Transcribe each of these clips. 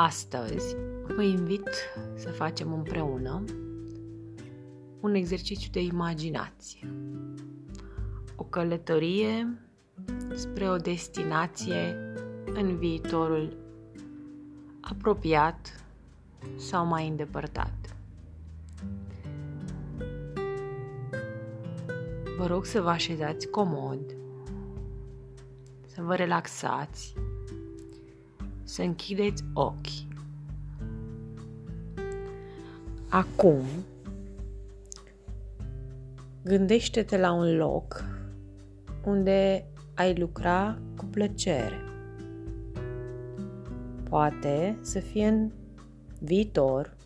Astăzi vă invit să facem împreună un exercițiu de imaginație. O călătorie spre o destinație în viitorul apropiat sau mai îndepărtat. Vă rog să vă așezați comod, să vă relaxați să închideți ochii. Acum, gândește-te la un loc unde ai lucra cu plăcere. Poate să fie în viitor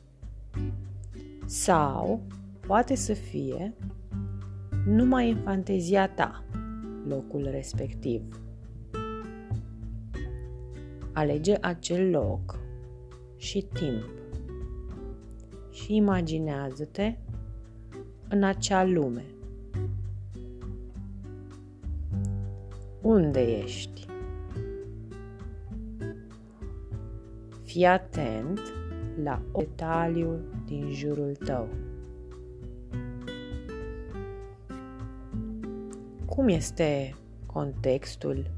sau poate să fie numai în fantezia ta locul respectiv. Alege acel loc și timp și imaginează-te în acea lume. Unde ești? Fii atent la o detaliu din jurul tău. Cum este contextul,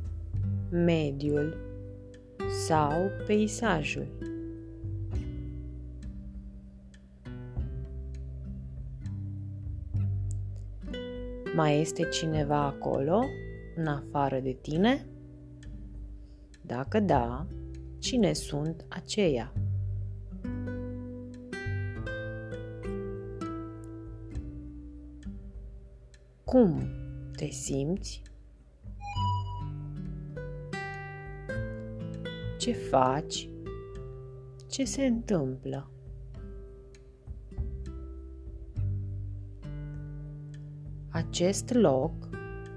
mediul sau peisajul. Mai este cineva acolo, în afară de tine? Dacă da, cine sunt aceia? Cum te simți ce faci, ce se întâmplă. Acest loc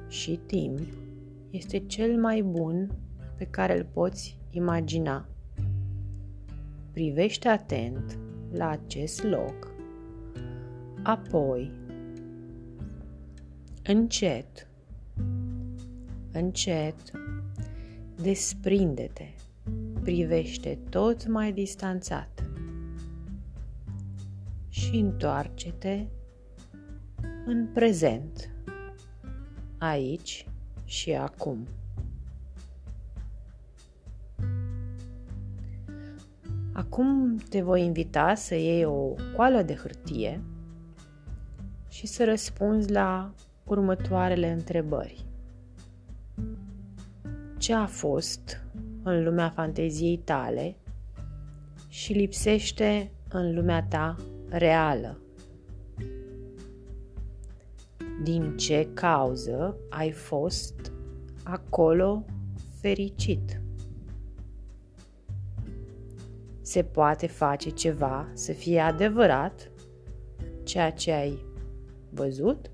și timp este cel mai bun pe care îl poți imagina. Privește atent la acest loc, apoi încet, încet, desprinde-te privește tot mai distanțat și întoarce-te în prezent, aici și acum. Acum te voi invita să iei o coală de hârtie și să răspunzi la următoarele întrebări. Ce a fost în lumea fanteziei tale și lipsește în lumea ta reală. Din ce cauză ai fost acolo fericit? Se poate face ceva să fie adevărat ceea ce ai văzut?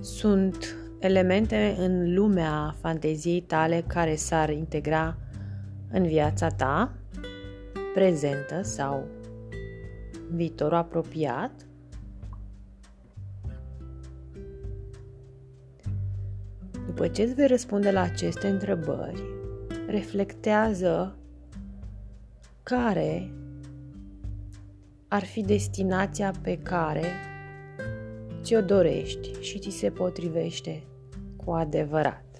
Sunt elemente în lumea fanteziei tale care s-ar integra în viața ta, prezentă sau viitorul apropiat. După ce îți vei răspunde la aceste întrebări, reflectează care ar fi destinația pe care ți-o dorești și ți se potrivește cu adevărat.